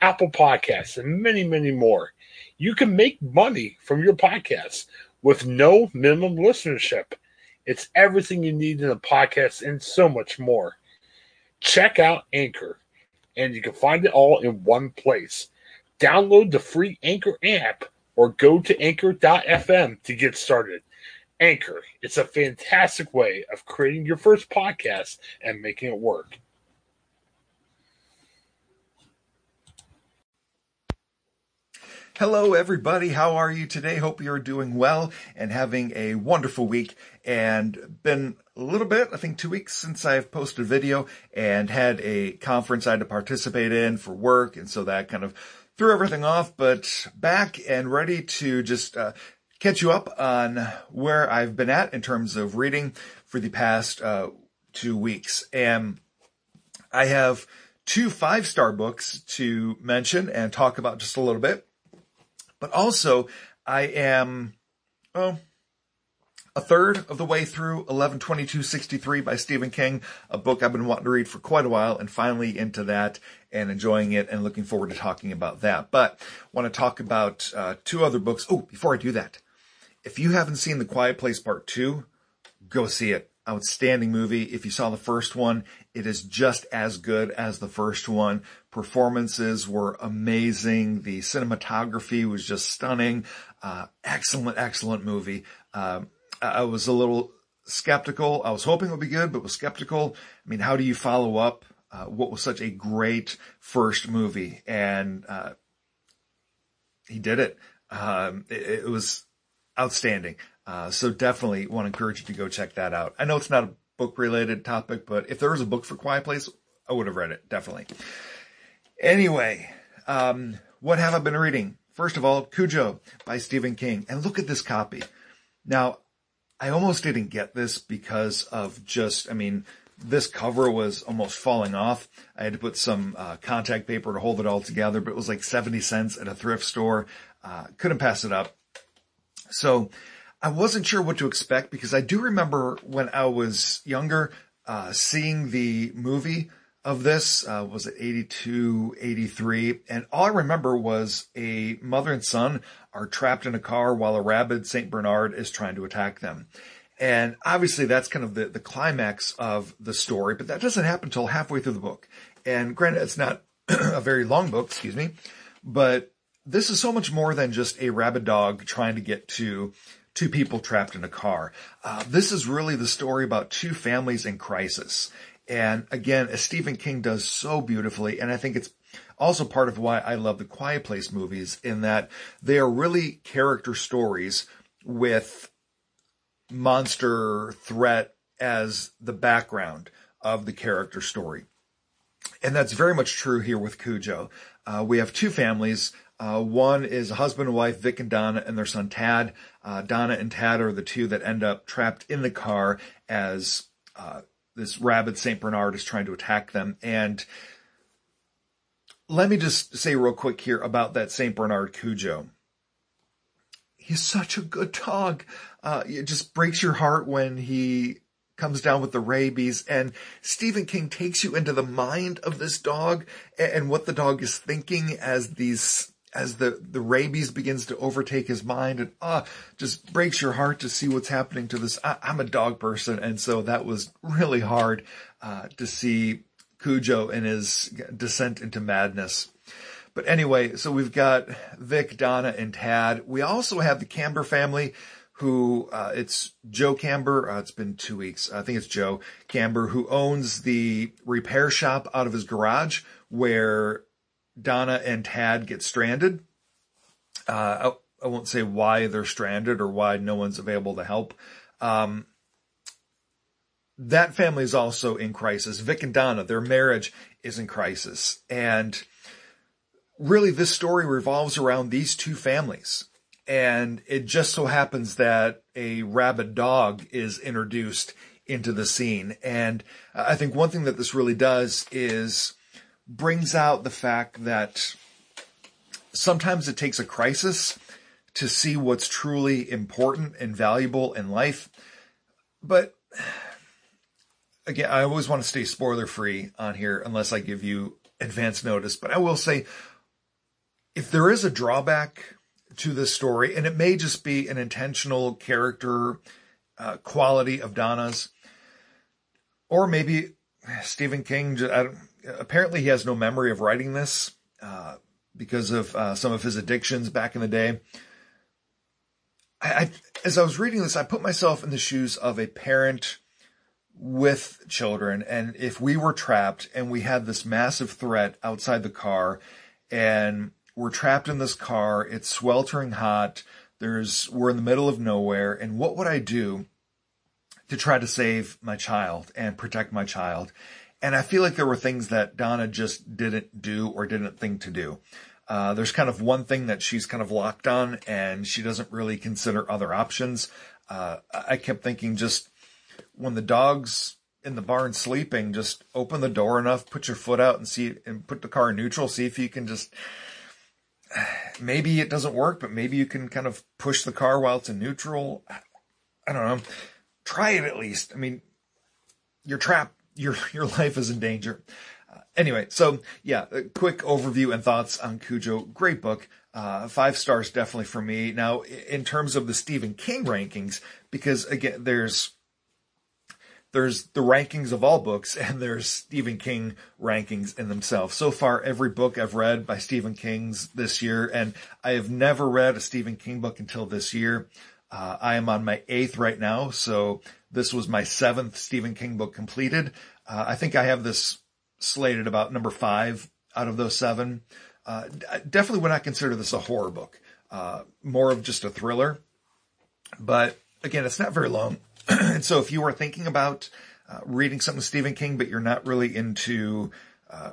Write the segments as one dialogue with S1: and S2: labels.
S1: Apple Podcasts, and many, many more. You can make money from your podcast with no minimum listenership. It's everything you need in a podcast and so much more. Check out Anchor, and you can find it all in one place. Download the free Anchor app or go to anchor.fm to get started. Anchor, it's a fantastic way of creating your first podcast and making it work.
S2: Hello, everybody. How are you today? Hope you're doing well and having a wonderful week. And been a little bit, I think two weeks since I've posted a video and had a conference I had to participate in for work. And so that kind of threw everything off, but back and ready to just uh, catch you up on where I've been at in terms of reading for the past uh, two weeks. And I have two five star books to mention and talk about just a little bit. But also, I am, oh, a third of the way through 112263 by Stephen King, a book I've been wanting to read for quite a while and finally into that and enjoying it and looking forward to talking about that. But want to talk about uh, two other books. Oh, before I do that, if you haven't seen The Quiet Place Part 2, go see it. Outstanding movie. If you saw the first one, it is just as good as the first one. Performances were amazing. The cinematography was just stunning. Uh, excellent, excellent movie. Uh, I was a little skeptical. I was hoping it would be good, but was skeptical. I mean, how do you follow up uh, what was such a great first movie? And uh, he did it. Um, it. it. was outstanding. Uh, so definitely want to encourage you to go check that out. I know it's not a book related topic, but if there was a book for Quiet Place, I would have read it. Definitely. Anyway, um, what have I been reading? First of all, Cujo by Stephen King. And look at this copy. Now, I almost didn't get this because of just, I mean, this cover was almost falling off. I had to put some uh, contact paper to hold it all together, but it was like 70 cents at a thrift store. Uh, couldn't pass it up. So I wasn't sure what to expect because I do remember when I was younger, uh, seeing the movie of this, uh, was it 82, 83? And all I remember was a mother and son are trapped in a car while a rabid St. Bernard is trying to attack them. And obviously that's kind of the, the climax of the story, but that doesn't happen until halfway through the book. And granted, it's not a very long book, excuse me, but this is so much more than just a rabid dog trying to get to two people trapped in a car. Uh, this is really the story about two families in crisis. And again, as Stephen King does so beautifully, and I think it's also part of why I love the Quiet Place movies in that they are really character stories with monster threat as the background of the character story. And that's very much true here with Cujo. Uh, we have two families. Uh, one is a husband and wife, Vic and Donna, and their son Tad. Uh, Donna and Tad are the two that end up trapped in the car as uh, this rabid Saint Bernard is trying to attack them. And let me just say real quick here about that Saint Bernard Cujo. He's such a good dog. Uh, it just breaks your heart when he comes down with the rabies and Stephen King takes you into the mind of this dog and what the dog is thinking as these as the, the rabies begins to overtake his mind and ah, uh, just breaks your heart to see what's happening to this. I, am a dog person. And so that was really hard, uh, to see Cujo and his descent into madness. But anyway, so we've got Vic, Donna, and Tad. We also have the Camber family who, uh, it's Joe Camber. Uh, it's been two weeks. I think it's Joe Camber who owns the repair shop out of his garage where Donna and Tad get stranded. Uh, I, I, won't say why they're stranded or why no one's available to help. Um, that family is also in crisis. Vic and Donna, their marriage is in crisis. And really this story revolves around these two families And it just so happens that a rabid dog is introduced into the scene. And I think one thing that this really does is brings out the fact that sometimes it takes a crisis to see what's truly important and valuable in life. But again, I always want to stay spoiler free on here unless I give you advance notice. But I will say, if there is a drawback to this story, and it may just be an intentional character uh, quality of Donna's, or maybe Stephen King, apparently he has no memory of writing this uh, because of uh, some of his addictions back in the day. I, I, as I was reading this, I put myself in the shoes of a parent with children. And if we were trapped and we had this massive threat outside the car and we're trapped in this car, it's sweltering hot. There's, we're in the middle of nowhere. And what would I do to try to save my child and protect my child? And I feel like there were things that Donna just didn't do or didn't think to do. Uh, there's kind of one thing that she's kind of locked on and she doesn't really consider other options. Uh, I kept thinking just when the dog's in the barn sleeping, just open the door enough, put your foot out and see and put the car in neutral. See if you can just, maybe it doesn't work, but maybe you can kind of push the car while it's in neutral. I don't know. Try it at least. I mean, you're trapped. Your, your life is in danger. Uh, anyway, so yeah, quick overview and thoughts on Cujo. Great book. Uh, five stars definitely for me. Now, in terms of the Stephen King rankings, because again, there's, there's the rankings of all books and there's Stephen King rankings in themselves. So far, every book I've read by Stephen King's this year, and I have never read a Stephen King book until this year. Uh, I am on my eighth right now, so this was my seventh Stephen King book completed. Uh, I think I have this slated about number five out of those seven. Uh, definitely would not consider this a horror book. Uh, more of just a thriller. But again, it's not very long. and so if you are thinking about uh, reading something Stephen King, but you're not really into uh,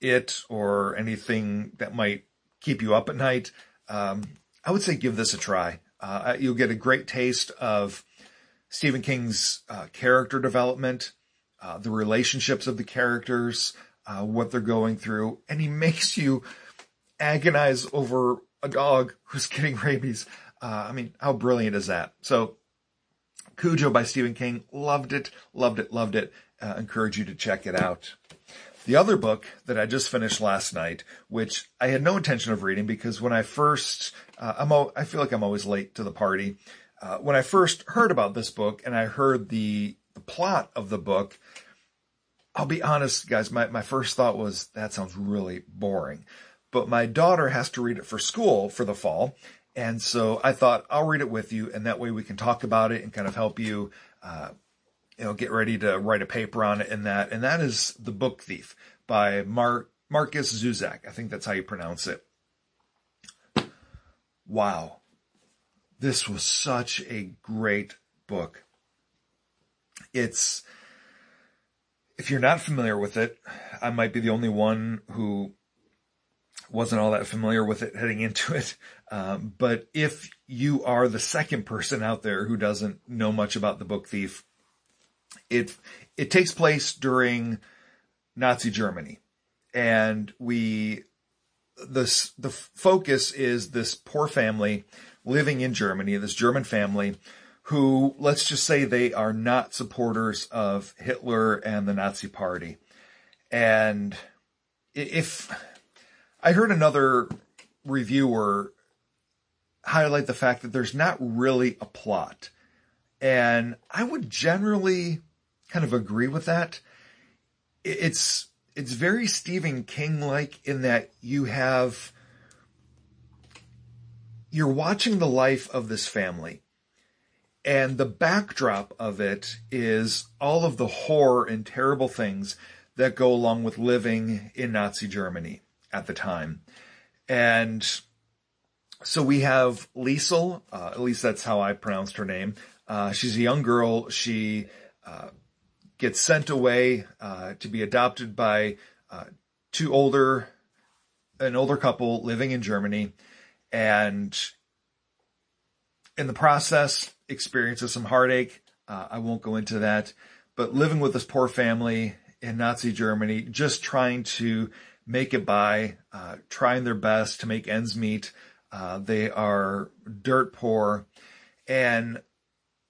S2: it or anything that might keep you up at night, um, I would say give this a try. Uh, you'll get a great taste of Stephen King's uh, character development, uh, the relationships of the characters, uh, what they're going through, and he makes you agonize over a dog who's getting rabies. I mean, how brilliant is that? So Cujo by Stephen King. Loved it, loved it, loved it. Uh, encourage you to check it out. The other book that I just finished last night, which I had no intention of reading because when I first, uh, I'm, o- I feel like I'm always late to the party. Uh, when I first heard about this book and I heard the, the plot of the book, I'll be honest, guys, my, my first thought was that sounds really boring. But my daughter has to read it for school for the fall. And so I thought I'll read it with you and that way we can talk about it and kind of help you, uh, you know, get ready to write a paper on it and that. And that is The Book Thief by Mar- Markus Zusak. I think that's how you pronounce it. Wow. This was such a great book. It's, if you're not familiar with it, I might be the only one who wasn't all that familiar with it heading into it. Um, but if you are the second person out there who doesn't know much about the book thief, it, it takes place during Nazi Germany and we, this, the focus is this poor family living in Germany, this German family who, let's just say they are not supporters of Hitler and the Nazi party. And if I heard another reviewer highlight the fact that there's not really a plot. And I would generally kind of agree with that. It's, it's very Stephen King like in that you have, you're watching the life of this family and the backdrop of it is all of the horror and terrible things that go along with living in Nazi Germany at the time. And so we have Liesel, uh, at least that's how I pronounced her name. Uh, she's a young girl. She, uh, gets sent away, uh, to be adopted by, uh, two older, an older couple living in Germany. And in the process, experiences some heartache. Uh, I won't go into that, but living with this poor family in Nazi Germany, just trying to make it by, uh, trying their best to make ends meet. Uh, they are dirt poor. And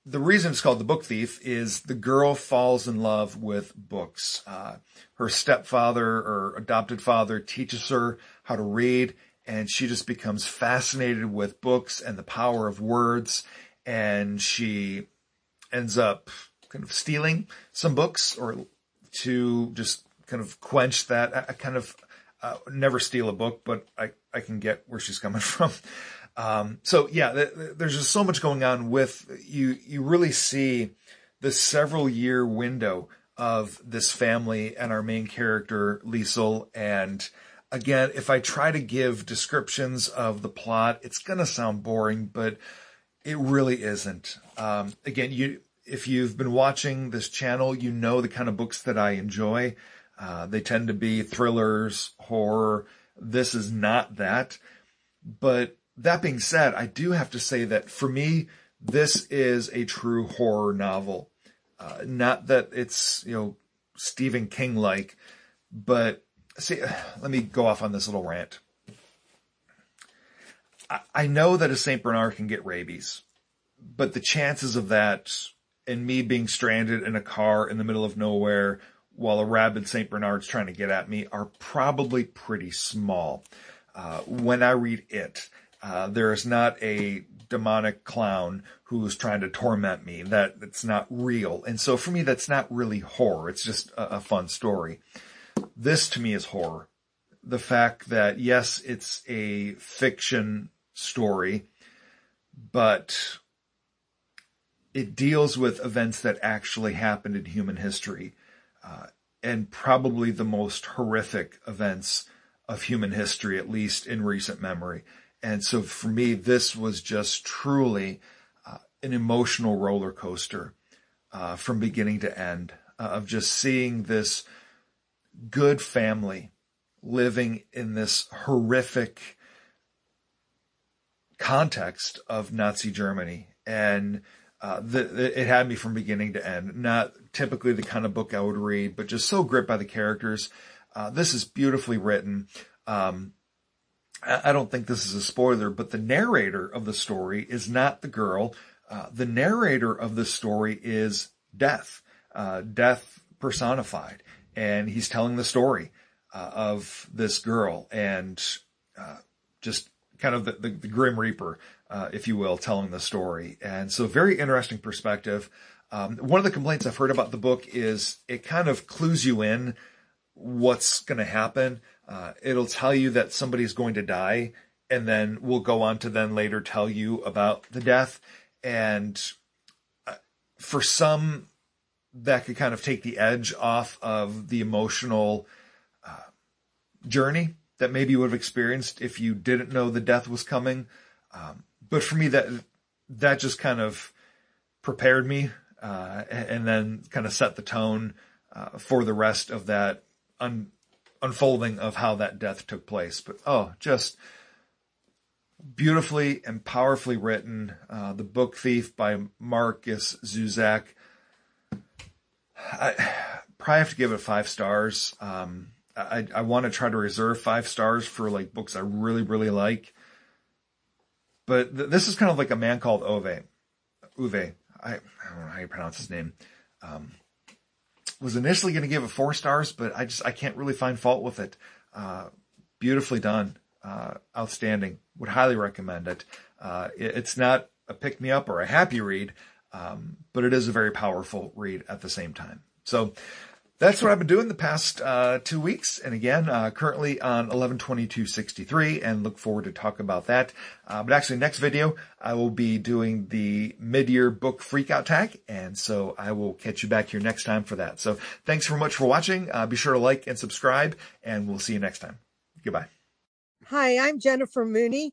S2: the reason it's called The Book Thief is the girl falls in love with books. Uh, her stepfather or adopted father teaches her how to read and she just becomes fascinated with books and the power of words. And she ends up kind of stealing some books or to just kind of quench that. I, I kind of uh, never steal a book, but I, I can get where she's coming from. Um, so yeah, th- th- there's just so much going on with you. You really see the several year window of this family and our main character, Liesel. And again, if I try to give descriptions of the plot, it's going to sound boring, but it really isn't. Um, again, you, if you've been watching this channel, you know the kind of books that I enjoy. Uh, they tend to be thrillers, horror. This is not that. But that being said, I do have to say that for me, this is a true horror novel. Uh, not that it's, you know, Stephen King like, but see, let me go off on this little rant. I, I know that a St. Bernard can get rabies, but the chances of that and me being stranded in a car in the middle of nowhere while a rabid St. Bernard's trying to get at me are probably pretty small. Uh, when I read it, uh, there is not a demonic clown who's trying to torment me. That it's not real. And so for me, that's not really horror. It's just a, a fun story. This to me is horror. The fact that yes, it's a fiction story, but it deals with events that actually happened in human history, uh, and probably the most horrific events of human history, at least in recent memory. And so for me, this was just truly uh, an emotional roller coaster uh, from beginning to end uh, of just seeing this good family living in this horrific context of Nazi Germany. And uh, the, it had me from beginning to end. Not typically the kind of book I would read, but just so gripped by the characters. Uh, this is beautifully written. Um, I don't think this is a spoiler, but the narrator of the story is not the girl. Uh, the narrator of the story is death, uh, death personified. And he's telling the story uh, of this girl and uh, just kind of the, the, the Grim Reaper, uh, if you will, telling the story. And so very interesting perspective. Um, one of the complaints I've heard about the book is it kind of clues you in what's going to happen. Uh, it'll tell you that somebody's going to die, and then we'll go on to then later tell you about the death. And uh, for some, that could kind of take the edge off of the emotional uh, journey that maybe you would have experienced if you didn't know the death was coming. Um, but for me, that that just kind of prepared me, uh, and then kind of set the tone uh, for the rest of that un- unfolding of how that death took place. But oh, just beautifully and powerfully written. Uh, the Book Thief by Markus Zusak. I probably have to give it five stars. Um, I, I want to try to reserve five stars for like books I really, really like. But th- this is kind of like a man called Ove. Uwe. I, I don't know how you pronounce his name. Um, was initially going to give it four stars, but I just I can't really find fault with it. Uh, beautifully done, uh, outstanding. Would highly recommend it. Uh, it it's not a pick me up or a happy read, um, but it is a very powerful read at the same time. So that's what I've been doing the past uh, two weeks. And again, uh, currently on 112263 and look forward to talk about that. Uh, but actually next video, I will be doing the mid-year book freakout tag. And so I will catch you back here next time for that. So thanks very much for watching. Uh, be sure to like and subscribe and we'll see you next time. Goodbye.
S3: Hi, I'm Jennifer Mooney.